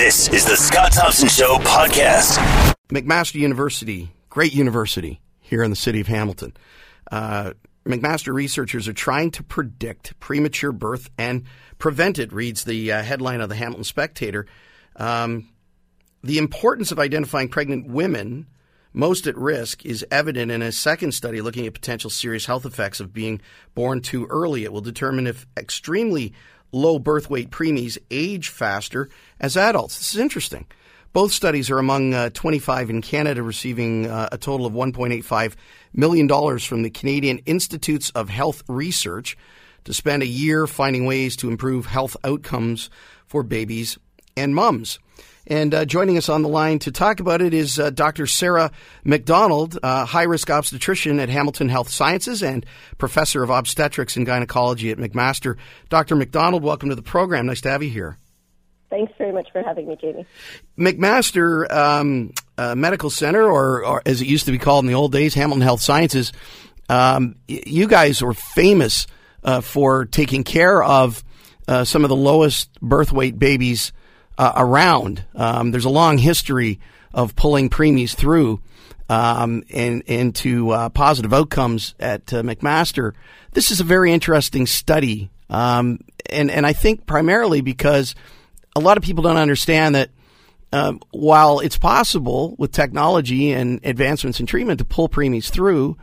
This is the Scott Thompson Show podcast. McMaster University, great university here in the city of Hamilton. Uh, McMaster researchers are trying to predict premature birth and prevent it, reads the uh, headline of the Hamilton Spectator. Um, the importance of identifying pregnant women most at risk is evident in a second study looking at potential serious health effects of being born too early. It will determine if extremely low birth weight preemies age faster as adults. This is interesting. Both studies are among uh, 25 in Canada, receiving uh, a total of $1.85 million from the Canadian Institutes of Health Research to spend a year finding ways to improve health outcomes for babies and mums. And uh, joining us on the line to talk about it is uh, Dr. Sarah McDonald, uh, high risk obstetrician at Hamilton Health Sciences and professor of obstetrics and gynecology at McMaster. Dr. McDonald, welcome to the program. Nice to have you here. Thanks very much for having me, Jamie. McMaster um, uh, Medical Center, or, or, as it used to be called in the old days, Hamilton Health Sciences, um, you guys were famous uh, for taking care of uh, some of the lowest birth weight babies uh, around. Um, there's a long history of pulling preemies through um, and into uh, positive outcomes at uh, McMaster. This is a very interesting study, um, and and I think primarily because a lot of people don't understand that. Um, while it's possible with technology and advancements in treatment to pull preemies through,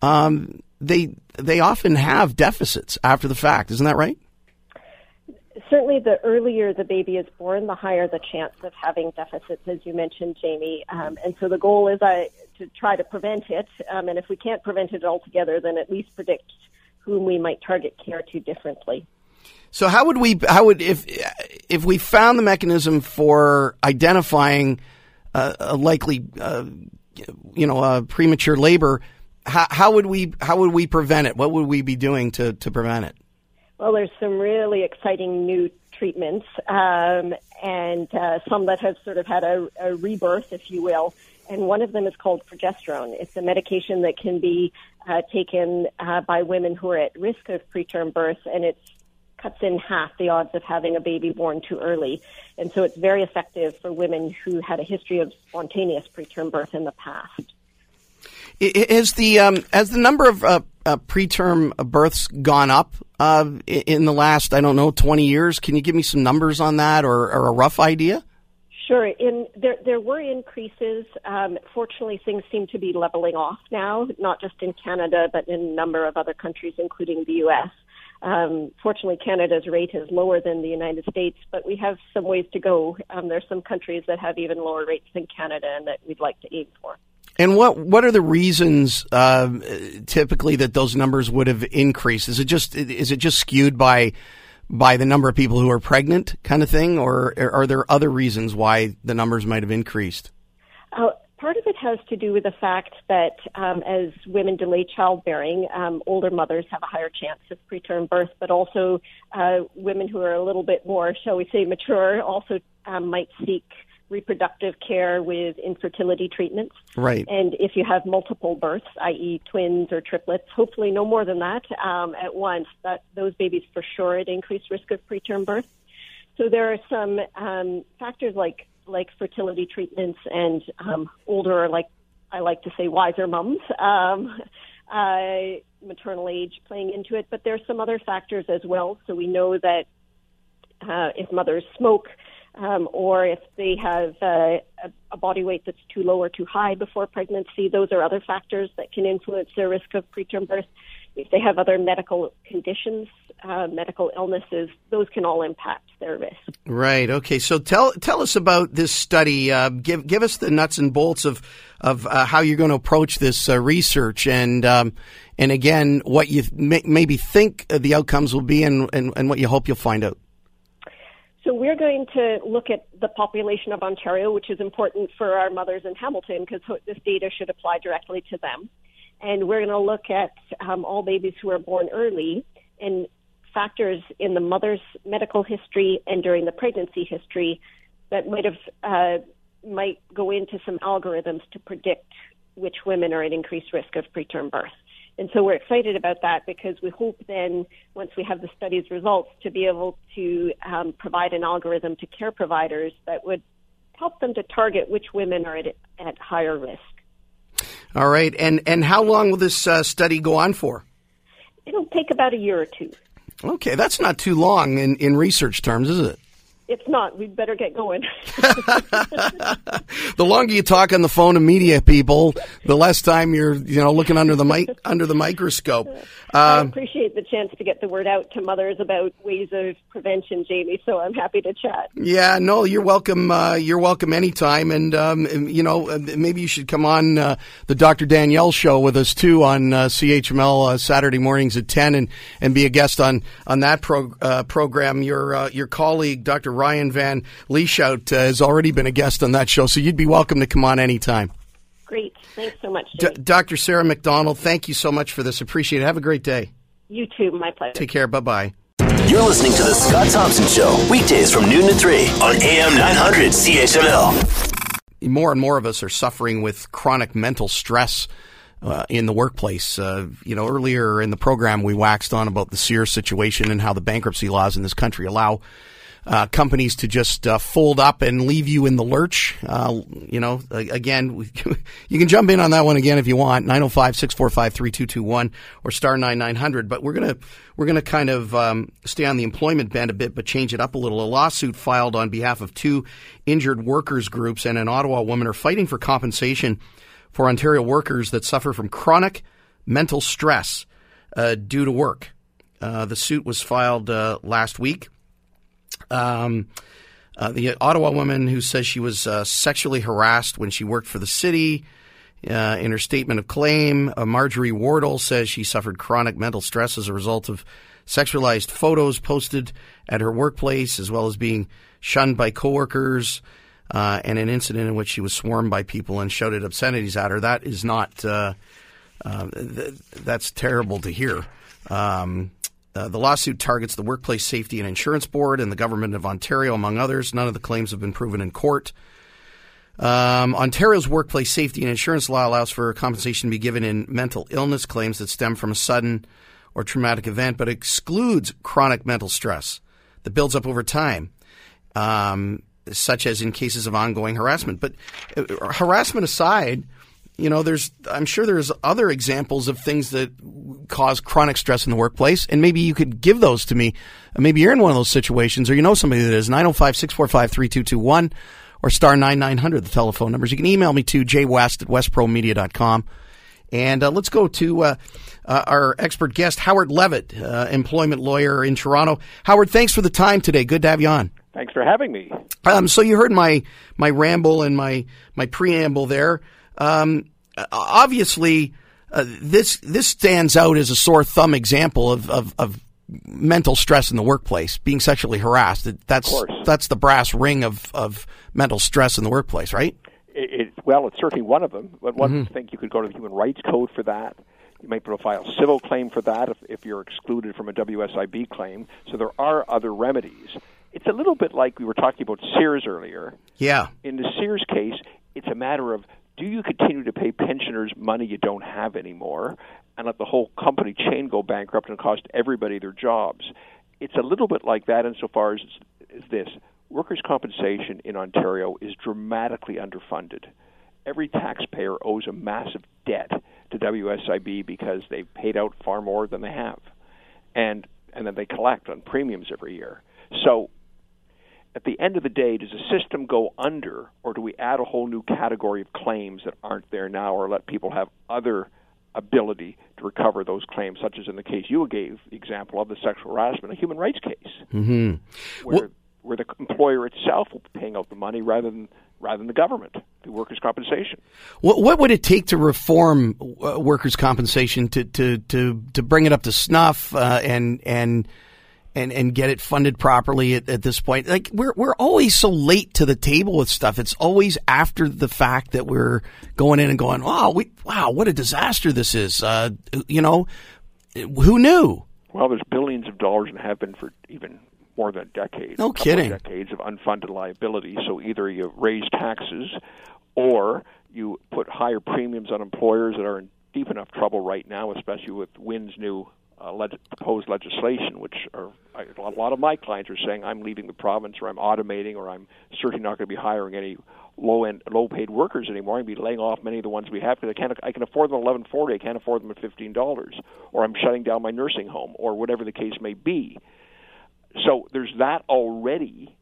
um, they they often have deficits after the fact. Isn't that right? Certainly the earlier the baby is born, the higher the chance of having deficits, as you mentioned, Jamie. Um, and so the goal is uh, to try to prevent it. Um, and if we can't prevent it altogether, then at least predict whom we might target care to differently. So how would we? How would if if we found the mechanism for identifying uh, a likely, uh, you know, a premature labor? How, how would we? How would we prevent it? What would we be doing to to prevent it? Well, there's some really exciting new treatments, um, and uh, some that have sort of had a, a rebirth, if you will. And one of them is called progesterone. It's a medication that can be uh, taken uh, by women who are at risk of preterm birth, and it cuts in half the odds of having a baby born too early. And so it's very effective for women who had a history of spontaneous preterm birth in the past. Has the um, has the number of uh, uh, preterm births gone up uh, in the last I don't know twenty years? Can you give me some numbers on that or, or a rough idea? Sure. In there, there were increases. Um, fortunately, things seem to be leveling off now, not just in Canada, but in a number of other countries, including the U.S. Um, fortunately, Canada's rate is lower than the United States, but we have some ways to go. Um, there's some countries that have even lower rates than Canada, and that we'd like to aim for. And what what are the reasons uh, typically that those numbers would have increased? Is it just is it just skewed by by the number of people who are pregnant, kind of thing, or are there other reasons why the numbers might have increased? Uh, part of it has to do with the fact that um, as women delay childbearing, um, older mothers have a higher chance of preterm birth, but also uh, women who are a little bit more, shall we say, mature, also um, might seek reproductive care with infertility treatments. Right. And if you have multiple births, i.e., twins or triplets, hopefully no more than that um, at once, that those babies for sure at increased risk of preterm birth. So there are some um, factors like like fertility treatments and um, older, like I like to say, wiser mums. Um, uh, maternal age playing into it, but there are some other factors as well. So we know that uh, if mothers smoke, um, or if they have uh, a, a body weight that's too low or too high before pregnancy. Those are other factors that can influence their risk of preterm birth. If they have other medical conditions, uh, medical illnesses, those can all impact their risk. Right. Okay. So tell tell us about this study. Uh, give give us the nuts and bolts of of uh, how you're going to approach this uh, research, and um, and again, what you may, maybe think the outcomes will be, and, and, and what you hope you'll find out. So we're going to look at the population of Ontario, which is important for our mothers in Hamilton because this data should apply directly to them. And we're going to look at um, all babies who are born early and factors in the mother's medical history and during the pregnancy history that might have uh, might go into some algorithms to predict which women are at increased risk of preterm birth. And so we're excited about that because we hope then, once we have the study's results, to be able to um, provide an algorithm to care providers that would help them to target which women are at, at higher risk. All right, and and how long will this uh, study go on for? It'll take about a year or two. Okay, that's not too long in, in research terms, is it? It's not. We'd better get going. the longer you talk on the phone to media people, the less time you're, you know, looking under the mic under the microscope. I um, appreciate the chance to get the word out to mothers about ways of prevention, Jamie. So I'm happy to chat. Yeah, no, you're welcome. Uh, you're welcome anytime. And um, you know, uh, maybe you should come on uh, the Dr. Danielle show with us too on uh, CHML uh, Saturday mornings at ten, and, and be a guest on on that pro- uh, program. Your your colleague, Dr. Ryan Van Lieshout, has already been a guest on that show, so you'd be welcome to come on anytime. Great. Thanks so much. D- Dr. Sarah McDonald, thank you so much for this. Appreciate it. Have a great day. You too. My pleasure. Take care. Bye bye. You're listening to The Scott Thompson Show, weekdays from noon to 3 on AM 900 CHML. More and more of us are suffering with chronic mental stress. Uh, in the workplace. Uh, you know, earlier in the program, we waxed on about the Sears situation and how the bankruptcy laws in this country allow uh, companies to just uh, fold up and leave you in the lurch. Uh, you know, again, you can jump in on that one again if you want. 905-645-3221 or star 9900. But we're going to, we're going to kind of um, stay on the employment band a bit, but change it up a little. A lawsuit filed on behalf of two injured workers groups and an Ottawa woman are fighting for compensation for Ontario workers that suffer from chronic mental stress uh, due to work. Uh, the suit was filed uh, last week. Um, uh, the Ottawa woman who says she was uh, sexually harassed when she worked for the city. Uh, in her statement of claim, uh, Marjorie Wardle says she suffered chronic mental stress as a result of sexualized photos posted at her workplace, as well as being shunned by coworkers, uh, and an incident in which she was swarmed by people and shouted obscenities at her. That is not. Uh, th- that's terrible to hear. Um, uh, the lawsuit targets the Workplace Safety and Insurance Board and the Government of Ontario, among others. None of the claims have been proven in court. Um, Ontario's workplace safety and insurance law allows for compensation to be given in mental illness claims that stem from a sudden or traumatic event, but excludes chronic mental stress that builds up over time, um, such as in cases of ongoing harassment. But uh, harassment aside, you know, there's I'm sure there's other examples of things that cause chronic stress in the workplace, and maybe you could give those to me. Maybe you're in one of those situations, or you know somebody that is. 905-645-3221 or star 9900, the telephone numbers. You can email me to jwest at westpromedia.com. And uh, let's go to uh, uh, our expert guest, Howard Levitt, uh, employment lawyer in Toronto. Howard, thanks for the time today. Good to have you on. Thanks for having me. Um, so you heard my my ramble and my my preamble there. Um, obviously, uh, this this stands out as a sore thumb example of, of, of mental stress in the workplace, being sexually harassed. That's that's the brass ring of, of mental stress in the workplace, right? It, it, well, it's certainly one of them. But one mm-hmm. think you could go to the Human Rights Code for that. You might be able to file a civil claim for that if, if you're excluded from a WSIB claim. So there are other remedies. It's a little bit like we were talking about Sears earlier. Yeah. In the Sears case, it's a matter of do you continue to pay pensioners money you don't have anymore and let the whole company chain go bankrupt and cost everybody their jobs? It's a little bit like that insofar as, this. Workers' compensation in Ontario is dramatically underfunded. Every taxpayer owes a massive debt to WSIB because they've paid out far more than they have. And and then they collect on premiums every year. So at the end of the day, does the system go under, or do we add a whole new category of claims that aren't there now, or let people have other ability to recover those claims, such as in the case you gave the example of the sexual harassment, a human rights case, mm-hmm. where, where the employer itself will be paying out the money rather than rather than the government, the workers' compensation. What, what would it take to reform uh, workers' compensation to, to, to, to bring it up to snuff uh, and and and and get it funded properly at, at, this point. Like we're we're always so late to the table with stuff. It's always after the fact that we're going in and going, "Wow, we wow, what a disaster this is." Uh, you know, who knew? Well, there's billions of dollars and have been for even more than a decade. No kidding. decades of unfunded liability. So either you raise taxes, or you put higher premiums on employers that are in deep enough trouble right now, especially with Wynne's new uh, leg- proposed legislation, which are a lot of my clients are saying I'm leaving the province, or I'm automating, or I'm certainly not going to be hiring any low end, low paid workers anymore. I'm going to be laying off many of the ones we have because I can't, I can afford them at 11.40, I can't afford them at fifteen dollars, or I'm shutting down my nursing home, or whatever the case may be. So there's that already.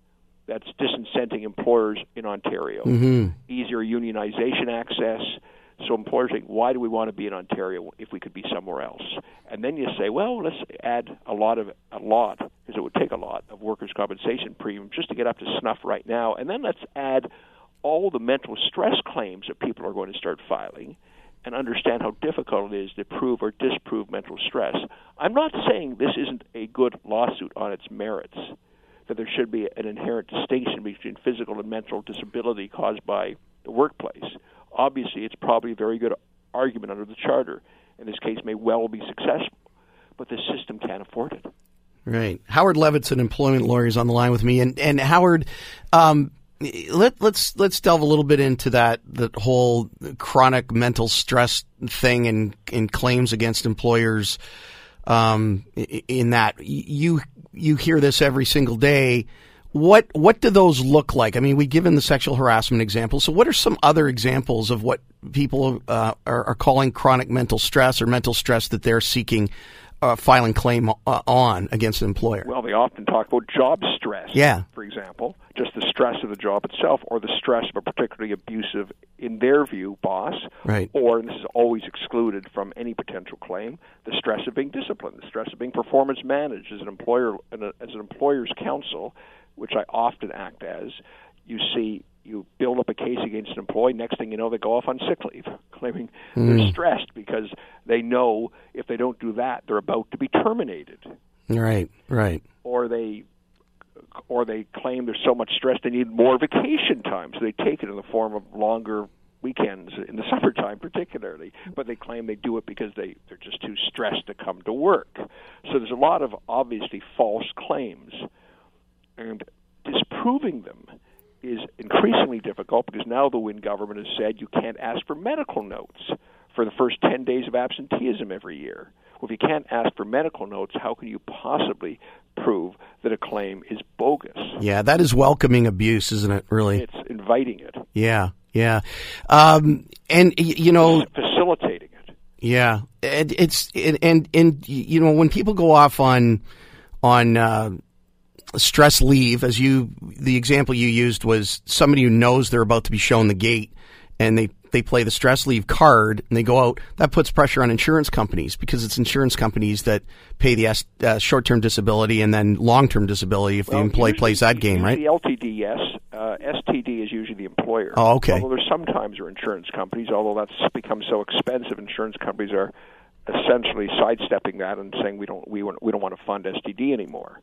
That's disincenting employers in Ontario. Mm-hmm. Easier unionization access so employers think, why do we want to be in Ontario if we could be somewhere else? And then you say, well, let's add a lot of a lot because it would take a lot of workers' compensation premium just to get up to snuff right now, and then let's add all the mental stress claims that people are going to start filing and understand how difficult it is to prove or disprove mental stress. I'm not saying this isn't a good lawsuit on its merits, that there should be an inherent distinction between physical and mental disability caused by the workplace obviously it's probably a very good argument under the charter, and this case may well be successful, but the system can't afford it. Right. Howard Levitt's an employment lawyer is on the line with me, and and Howard, um, let let's let's delve a little bit into that the whole chronic mental stress thing and and claims against employers. Um, in that you you hear this every single day what what do those look like? I mean, we've given the sexual harassment example. So, what are some other examples of what people uh, are, are, calling chronic mental stress or mental stress that they're seeking uh, filing claim uh, on against an employer? Well, they often talk about job stress. Yeah. For example, just the stress of the job itself, or the stress of a particularly abusive, in their view, boss. Right. Or, and this is always excluded from any potential claim, the stress of being disciplined, the stress of being performance managed as an employer, as an employer's counsel which I often act as, you see you build up a case against an employee. Next thing you know, they go off on sick leave, claiming mm. they're hmm. stressed because they know if they don't do that, they're about to be terminated. Right, right. Or they, or they claim there's so much stress they need more vacation time, so they take it in the form of longer weekends in the summertime, particularly. But they claim they do it because they they're just too stressed to come to work. So there's a lot of obviously false claims and disproving them is increasingly difficult because now the Wynne government has said you can't ask for medical notes for the first 10 days of absenteeism every year. Well, if you can't ask for medical notes, how can you possibly prove that a claim is bogus? Yeah, that is welcoming abuse, isn't it, really? It's inviting it. Yeah, yeah. Um, and, you know, it's facilitating it. Yeah. And it's, and, and, and, you know, when people go off on, on, uh, stress leave, as you, the example you used was somebody who knows they're about to be shown the gate and they, they play the stress leave card and they go out. That puts pressure on insurance companies because it's insurance companies that pay the uh, short term disability and then long term disability if well, the employee plays that game, right? The LTD, yes. Uh, STD is usually the employer. Oh, okay. Although there's sometimes are insurance companies, although that's become so expensive, insurance companies are essentially sidestepping that and saying we don't we, we don't want to fund STD anymore.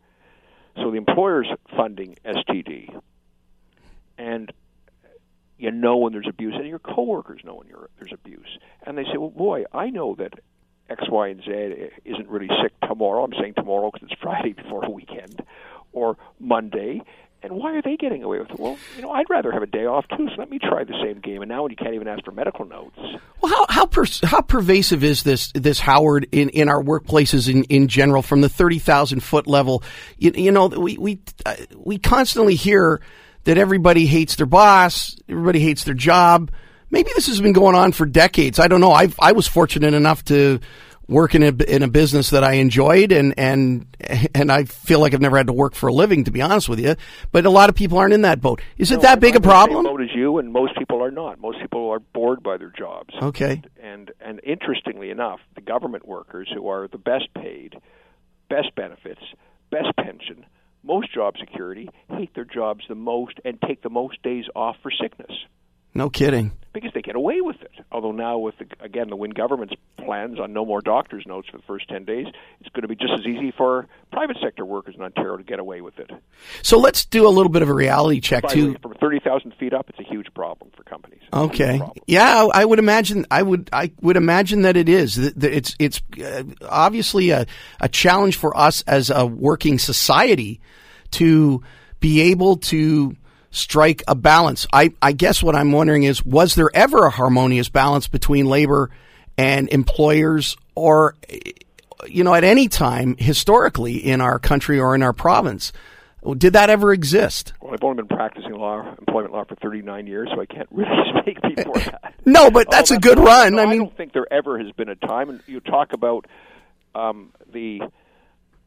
So the employer's funding STD, and you know when there's abuse, and your coworkers know when there's abuse, and they say, "Well, boy, I know that X, Y, and Z isn't really sick tomorrow. I'm saying tomorrow because it's Friday before a weekend, or Monday, and why are they getting away with it? Well, you know, I'd rather have a day off too. So let me try the same game. And now, when you can't even ask for medical notes. Well, how how, per, how pervasive is this this Howard in, in our workplaces in, in general from the thirty thousand foot level? You, you know, we we uh, we constantly hear that everybody hates their boss, everybody hates their job. Maybe this has been going on for decades. I don't know. I I was fortunate enough to work in a, in a business that I enjoyed and, and, and I feel like I've never had to work for a living, to be honest with you. But a lot of people aren't in that boat. Is it that big a problem? boat as you, and most people are not. Most people are bored by their jobs. Okay. And, and, and interestingly enough, the government workers who are the best paid, best benefits, best pension, most job security, hate their jobs the most and take the most days off for sickness. No kidding. Because they get away with it. Although now, with the, again the Wynne government's plans on no more doctor's notes for the first ten days, it's going to be just as easy for private sector workers in Ontario to get away with it. So let's do a little bit of a reality check By too. Way, from thirty thousand feet up, it's a huge problem for companies. Okay. Yeah, I would imagine. I would. I would imagine that it is. It's. It's uh, obviously a a challenge for us as a working society to be able to strike a balance. I, I guess what I'm wondering is, was there ever a harmonious balance between labor and employers or you know at any time historically in our country or in our province did that ever exist? Well, I've only been practicing law, employment law, for 39 years, so I can't really speak before that. no, but that's oh, a good run. No, I mean, I don't think there ever has been a time. And you talk about um, the,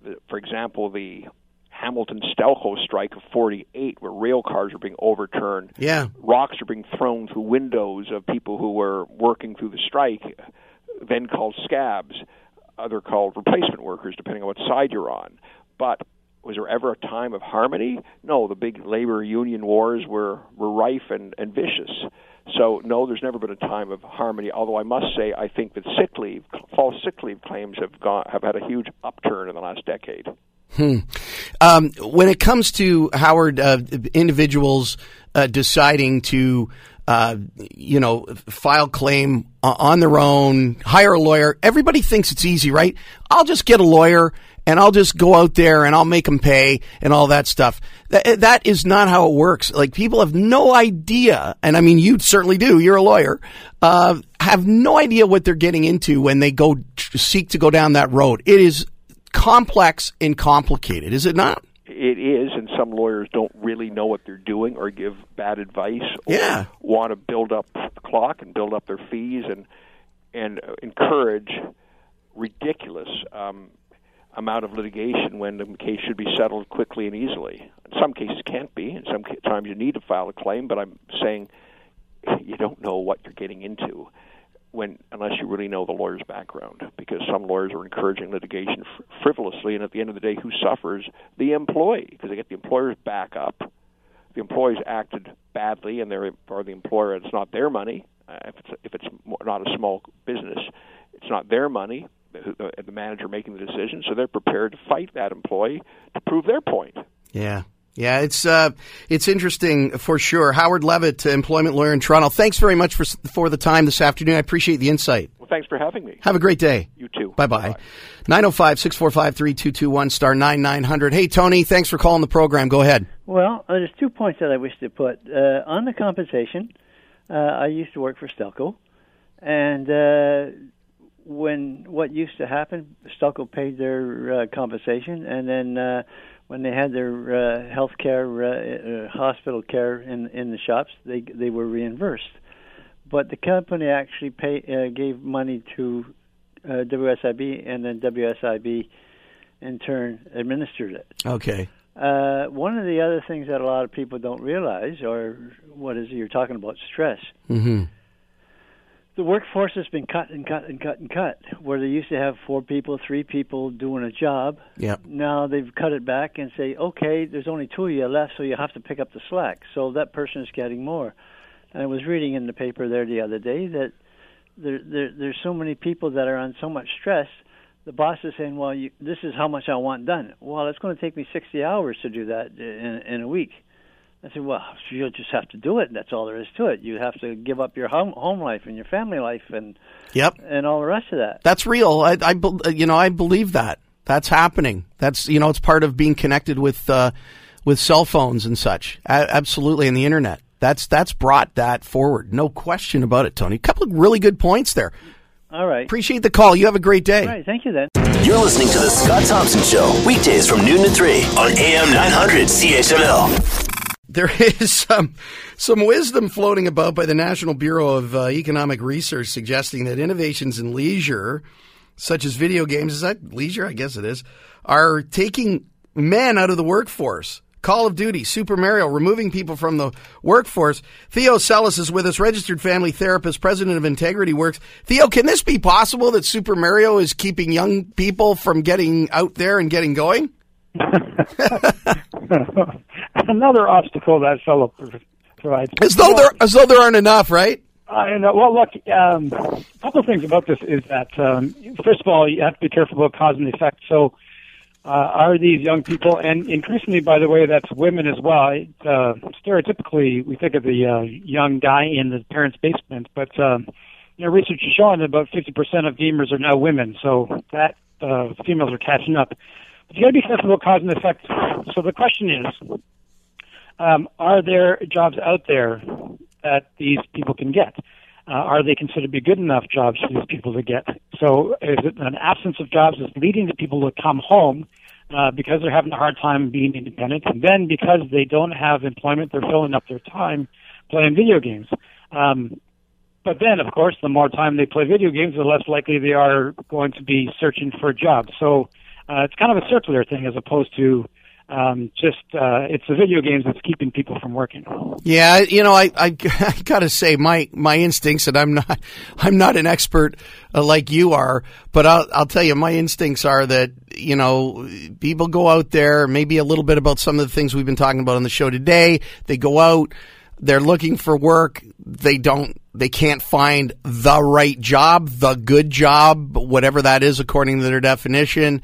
the, for example, the Hamilton Stelco strike of 48, where rail cars are being overturned. Yeah. Rocks are being thrown through windows of people who were working through the strike, then called scabs. Other called replacement workers, depending on what side you're on. But was there ever a time of harmony? No, the big labor union wars were, were rife and, and vicious. So no, there's never been a time of harmony. Although I must say, I think that sick leave, false sick leave claims have gone have had a huge upturn in the last decade. Hmm. Um, when it comes to Howard, uh, individuals uh, deciding to, uh, you know, file claim on their own, hire a lawyer, everybody thinks it's easy, right? I'll just get a lawyer and I'll just go out there and I'll make them pay and all that stuff. That, that is not how it works. Like people have no idea, and I mean, you certainly do. You're a lawyer. Uh, have no idea what they're getting into when they go seek to go down that road. It is complex and complicated, is it not? It is, and some lawyers don't really know what they're doing or give bad advice or yeah. want to build up the clock and build up their fees and and encourage ridiculous um, amount of litigation when the case should be settled quickly and easily. In some cases, can't be. In some times, you need to file a claim. But I'm saying you don't know what you're getting into when unless you really know the lawyer's background because some lawyers are encouraging litigation fr- frivolously and at the end of the day who suffers the employee because they get the employer's back up the employee's acted badly and they're or the employer it's not their money uh, if it's if it's not a small business it's not their money the, the manager making the decision, so they're prepared to fight that employee to prove their point. Yeah. Yeah, it's uh, it's interesting for sure. Howard Levitt, employment lawyer in Toronto. Thanks very much for for the time this afternoon. I appreciate the insight. Well, thanks for having me. Have a great day. You too. Bye bye. 905 645 3221 star 9900. Hey, Tony, thanks for calling the program. Go ahead. Well, uh, there's two points that I wish to put. Uh, on the compensation, uh, I used to work for Stelco, and uh, when what used to happen, Stelco paid their uh, compensation, and then uh, when they had their uh, health care, uh, uh, hospital care in in the shops, they they were reimbursed. But the company actually pay, uh, gave money to uh, WSIB, and then WSIB in turn administered it. Okay. Uh, one of the other things that a lot of people don't realize, or what is it you're talking about, stress. Mm-hmm the workforce has been cut and cut and cut and cut. Where they used to have four people, three people doing a job, yep. now they've cut it back and say, okay, there's only two of you left, so you have to pick up the slack. So that person is getting more. And I was reading in the paper there the other day that there, there there's so many people that are on so much stress. The boss is saying, well, you, this is how much I want done. Well, it's going to take me 60 hours to do that in, in a week. I said, well, you'll just have to do it. That's all there is to it. You have to give up your home home life and your family life and yep and all the rest of that. That's real. I, I you know I believe that that's happening. That's you know it's part of being connected with uh, with cell phones and such. A- absolutely, and the internet. That's that's brought that forward. No question about it, Tony. A couple of really good points there. All right. Appreciate the call. You have a great day. All right. Thank you then. You're listening to the Scott Thompson Show weekdays from noon to three on AM 900 CHML there is some some wisdom floating about by the National Bureau of uh, Economic Research suggesting that innovations in leisure, such as video games, is that leisure? I guess it is, are taking men out of the workforce. Call of Duty, Super Mario, removing people from the workforce. Theo Sellis is with us, registered family therapist, president of Integrity Works. Theo, can this be possible that Super Mario is keeping young people from getting out there and getting going? Another obstacle that fellow provides. As though there, as though there aren't enough, right? I know. Well, look, um, a couple of things about this is that um, first of all, you have to be careful about cause and effect. So, uh, are these young people, and increasingly, by the way, that's women as well. Uh, stereotypically, we think of the uh, young guy in the parents' basement, but um, you know, research has shown that about 50% of gamers are now women. So that uh, females are catching up you got to be about cause and effect. So the question is, um, are there jobs out there that these people can get? uh, are they considered to be good enough jobs for these people to get? So is it an absence of jobs that's leading the people to come home uh, because they're having a hard time being independent, and then because they don't have employment, they're filling up their time playing video games. Um, but then, of course, the more time they play video games, the less likely they are going to be searching for a job. So uh, it's kind of a circular thing as opposed to um, just uh, it's the video games that's keeping people from working. Yeah, you know, I, I, I got to say my my instincts, and I'm not I'm not an expert uh, like you are, but I'll I'll tell you my instincts are that you know people go out there, maybe a little bit about some of the things we've been talking about on the show today. They go out, they're looking for work, they don't they can't find the right job, the good job, whatever that is according to their definition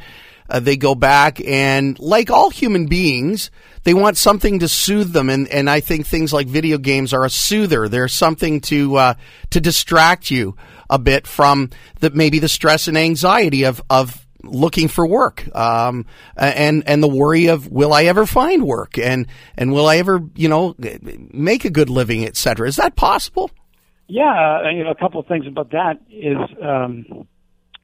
uh, they go back and, like all human beings, they want something to soothe them, and, and I think things like video games are a soother. They're something to uh, to distract you a bit from the maybe the stress and anxiety of of looking for work um, and and the worry of will I ever find work and and will I ever you know make a good living etc. Is that possible? Yeah, you know a couple of things about that is um,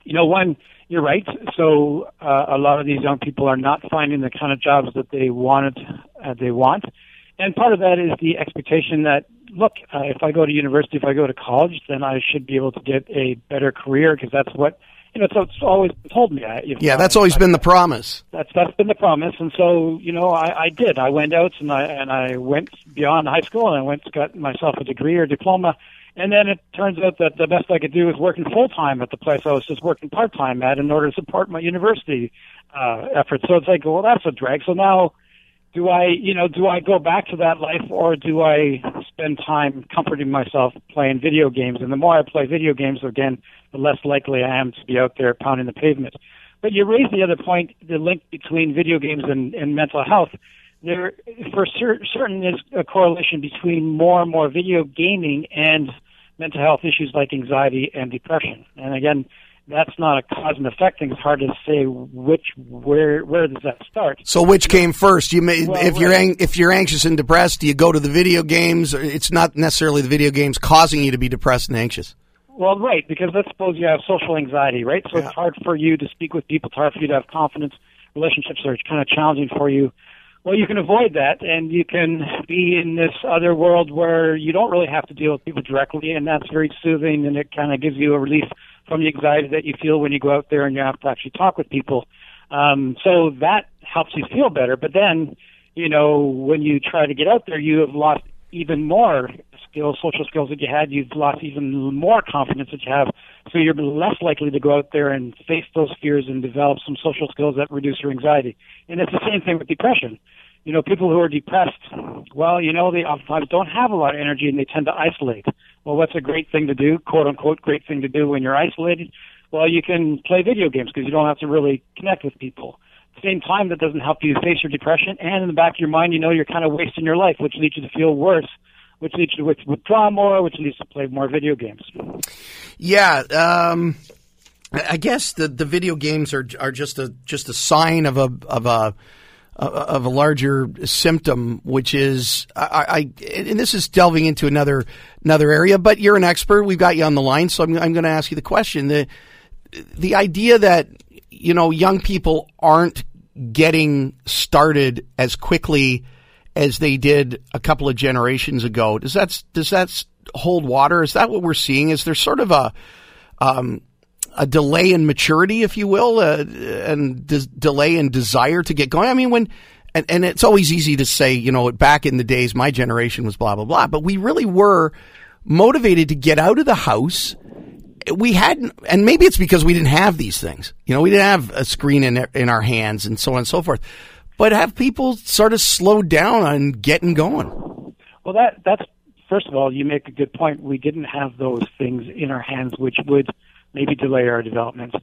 you know one you're right. So uh, a lot of these young people are not finding the kind of jobs that they wanted, uh, they want, and part of that is the expectation that look, uh, if I go to university, if I go to college, then I should be able to get a better career because that's what you know. So it's always been told me. If yeah, that's always I, been the promise. That's that's been the promise, and so you know, I, I did. I went out and I and I went beyond high school and I went got myself a degree or diploma and then it turns out that the best I could do was working full time at the place I was just working part time at in order to support my university uh, efforts. So it's like, well, that's a drag. So now, do I, you know, do I go back to that life or do I spend time comforting myself playing video games? And the more I play video games, again, the less likely I am to be out there pounding the pavement. But you raise the other point, the link between video games and, and mental health there for cer- certain is a correlation between more and more video gaming and mental health issues like anxiety and depression. And again, that's not a cause and effect thing. It's hard to say which where where does that start. So which came first? You may well, if you're ang- if you're anxious and depressed, do you go to the video games? It's not necessarily the video games causing you to be depressed and anxious. Well, right, because let's suppose you have social anxiety, right? So yeah. it's hard for you to speak with people. It's hard for you to have confidence. Relationships are kind of challenging for you well, you can avoid that, and you can be in this other world where you don't really have to deal with people directly, and that's very soothing, and it kind of gives you a relief from the anxiety that you feel when you go out there and you have to actually talk with people. Um, so that helps you feel better. But then, you know, when you try to get out there, you have lost even more skills, social skills that you had. You've lost even more confidence that you have. So you're less likely to go out there and face those fears and develop some social skills that reduce your anxiety. And it's the same thing with depression. You know, people who are depressed, well, you know, they oftentimes don't have a lot of energy and they tend to isolate. Well, what's a great thing to do, quote unquote, great thing to do when you're isolated? Well, you can play video games because you don't have to really connect with people. Same time, that doesn't help you face your depression. And in the back of your mind, you know you're kind of wasting your life, which leads you to feel worse which leads to withdraw more, which leads to play more video games. Yeah, um, I guess the, the video games are are just a just a sign of a of a of a larger symptom, which is I, I, and this is delving into another another area. But you're an expert. We've got you on the line, so I'm, I'm going to ask you the question. the The idea that you know young people aren't getting started as quickly as they did a couple of generations ago. Does that does that hold water? Is that what we're seeing? Is there sort of a um, a delay in maturity, if you will, uh, and de- delay in desire to get going? I mean, when and, and it's always easy to say, you know, back in the days, my generation was blah blah blah, but we really were motivated to get out of the house. We hadn't, and maybe it's because we didn't have these things. You know, we didn't have a screen in in our hands and so on and so forth but have people sort of slowed down on getting going? Well, that that's first of all, you make a good point. We didn't have those things in our hands, which would maybe delay our development.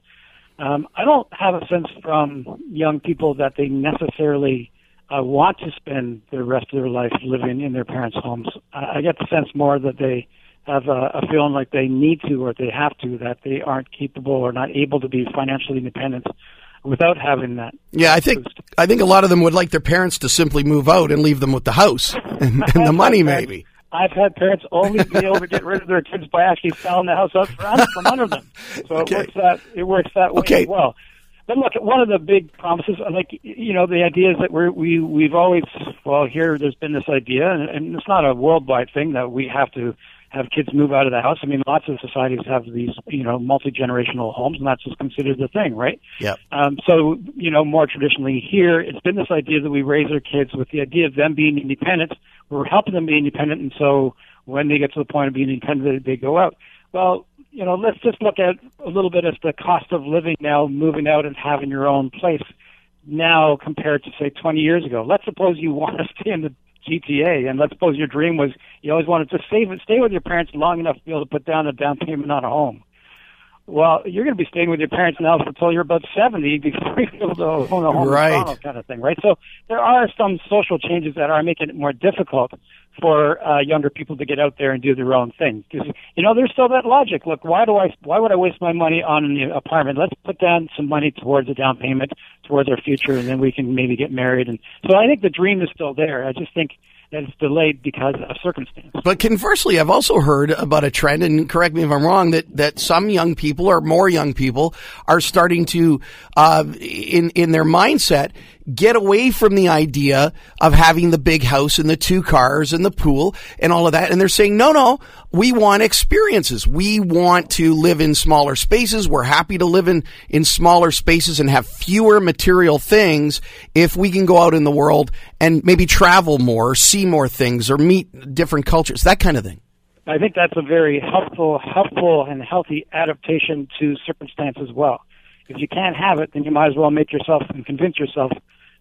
Um, I don't have a sense from young people that they necessarily uh, want to spend the rest of their life living in their parents' homes. I, I get the sense more that they have a, a feeling like they need to or they have to, that they aren't capable or not able to be financially independent without having that. Yeah, I think I think a lot of them would like their parents to simply move out and leave them with the house and, and the money, maybe. I've had parents only be able to get rid of their kids by actually selling the house out from, from under them. So Okay. it works that it works that way Okay. as well. But look, one of the big promises, like you know, the idea is that we're, we we've always well here. There's been this idea, and, and it's not a worldwide thing that we have to have kids move out of the house. I mean, lots of societies have these you know multi generational homes, and that's just considered the thing, right? Yep. Um, so, you know, more traditionally here, it's been this idea that we raise our kids with the idea of them being independent. We're helping them be independent, and so when they get to the point of being independent, they go out. Well, you know, let's just look at a little bit as the cost of living now, moving out and having your own place now compared to say 20 years ago. Let's suppose you want to stay in the GTA, and let's suppose your dream was you always wanted to save stay with your parents long enough to be able to put down a down payment on a home. Well, you're going to be staying with your parents now until you're about 70 before you're able to own a home in Right. Toronto kind of thing, right? So there are some social changes that are making it more difficult for uh, younger people to get out there and do their own thing. Because you know, there's still that logic. Look, why do I? Why would I waste my money on an apartment? Let's put down some money towards a down payment, towards our future, and then we can maybe get married. And so I think the dream is still there. I just think that it's delayed because of circumstance. But conversely, I've also heard about a trend, and correct me if I'm wrong, that, that some young people or more young people are starting to, uh, in in their mindset, get away from the idea of having the big house and the two cars and the pool and all of that, and they're saying, no, no, we want experiences. We want to live in smaller spaces. We're happy to live in in smaller spaces and have fewer material things if we can go out in the world and maybe travel more, see more things, or meet different cultures, that kind of thing. I think that's a very helpful, helpful and healthy adaptation to circumstance as well. If you can't have it, then you might as well make yourself and convince yourself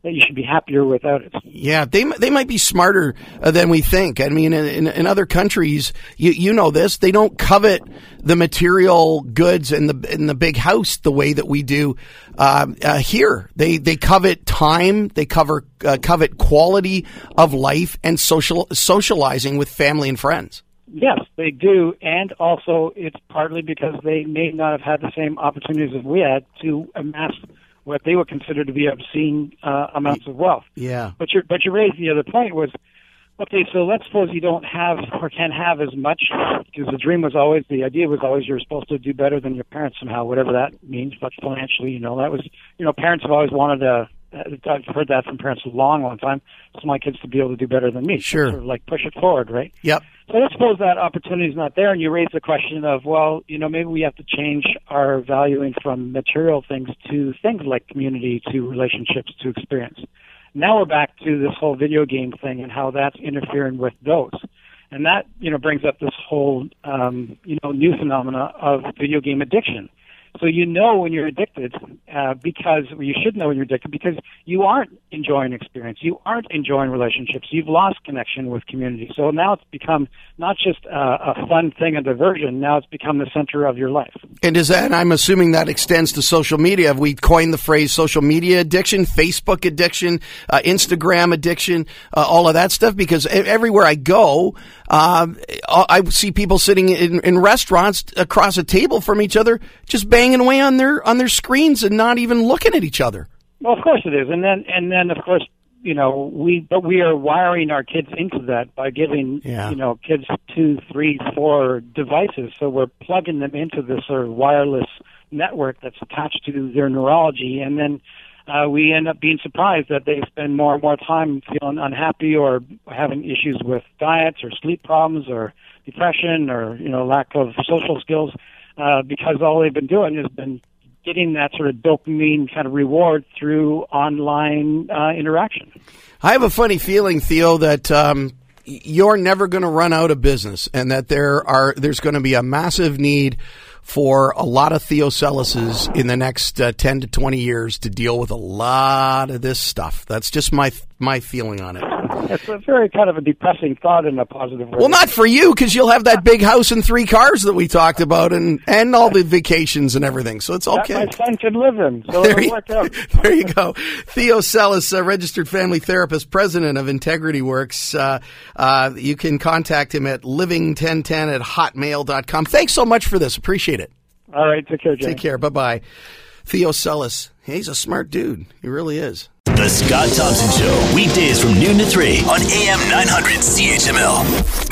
that you should be happier without it. Yeah, they they might be smarter uh, than we think. I mean, in, in, other countries, you you know this, they don't covet the material goods and the in the big house the way that we do um, uh, here. They they covet time, they cover uh, covet quality of life and social socializing with family and friends. Yes, they do, and also it's partly because they may not have had the same opportunities as we had to amass what they would consider to be obscene uh, amounts of wealth. Yeah. But you but you raised the other point was, okay, so let's suppose you don't have or can't have as much because the dream was always the idea was always you're supposed to do better than your parents somehow, whatever that means. But financially, you know, that was you know parents have always wanted to. I've heard that from parents a long, long time. It's my kids to be able to do better than me. Sure. Sort of like push it forward, right? Yep. So let's suppose that opportunity is not there, and you raise the question of, well, you know, maybe we have to change our valuing from material things to things like community, to relationships, to experience. Now we're back to this whole video game thing and how that's interfering with those. And that, you know, brings up this whole, um, you know, new phenomena of video game addiction. So you know when you're addicted uh, because well, you should know when you're addicted because you aren't enjoying experience, you aren't enjoying relationships, you've lost connection with community. So now it's become not just a, a fun thing, a diversion. Now it's become the center of your life. And is that? I'm assuming that extends to social media. Have we coined the phrase social media addiction, Facebook addiction, uh, Instagram addiction, uh, all of that stuff? Because everywhere I go, um, I see people sitting in, in restaurants across a table from each other, just banging away on their on their screens and not even looking at each other. Well, of course it is, and then and then of course you know we but we are wiring our kids into that by giving Yeah. you know kids two, three, four devices. So we're plugging them into this sort of wireless network that's attached to their neurology, and then. Uh, we end up being surprised that they spend more and more time feeling unhappy or having issues with diets or sleep problems or depression or you know lack of social skills uh, because all they've been doing has been getting that sort of dopamine kind of reward through online uh, interaction. I have a funny feeling, Theo, that um, you're never going to run out of business, and that there are there's going to be a massive need for a lot of Theocelises in the next uh, ten to twenty years to deal with a lot of this stuff. That's just my my feeling on it. It's a very kind of a depressing thought in a positive way. Well, not for you because you'll have that big house and three cars that we talked about, and and all the vacations and everything. So it's that okay. my son can live in, so There it'll you, work out. there you go. Theo Sellis, a registered family therapist, president of Integrity Works. Uh, uh, you can contact him at living1010 at hotmail.com. Thanks so much for this. Appreciate it. All right, take care, Jay. Take care. Bye bye. Theo Sellis. He's a smart dude. He really is. The Scott Thompson Show, weekdays from noon to 3 on AM 900 CHML.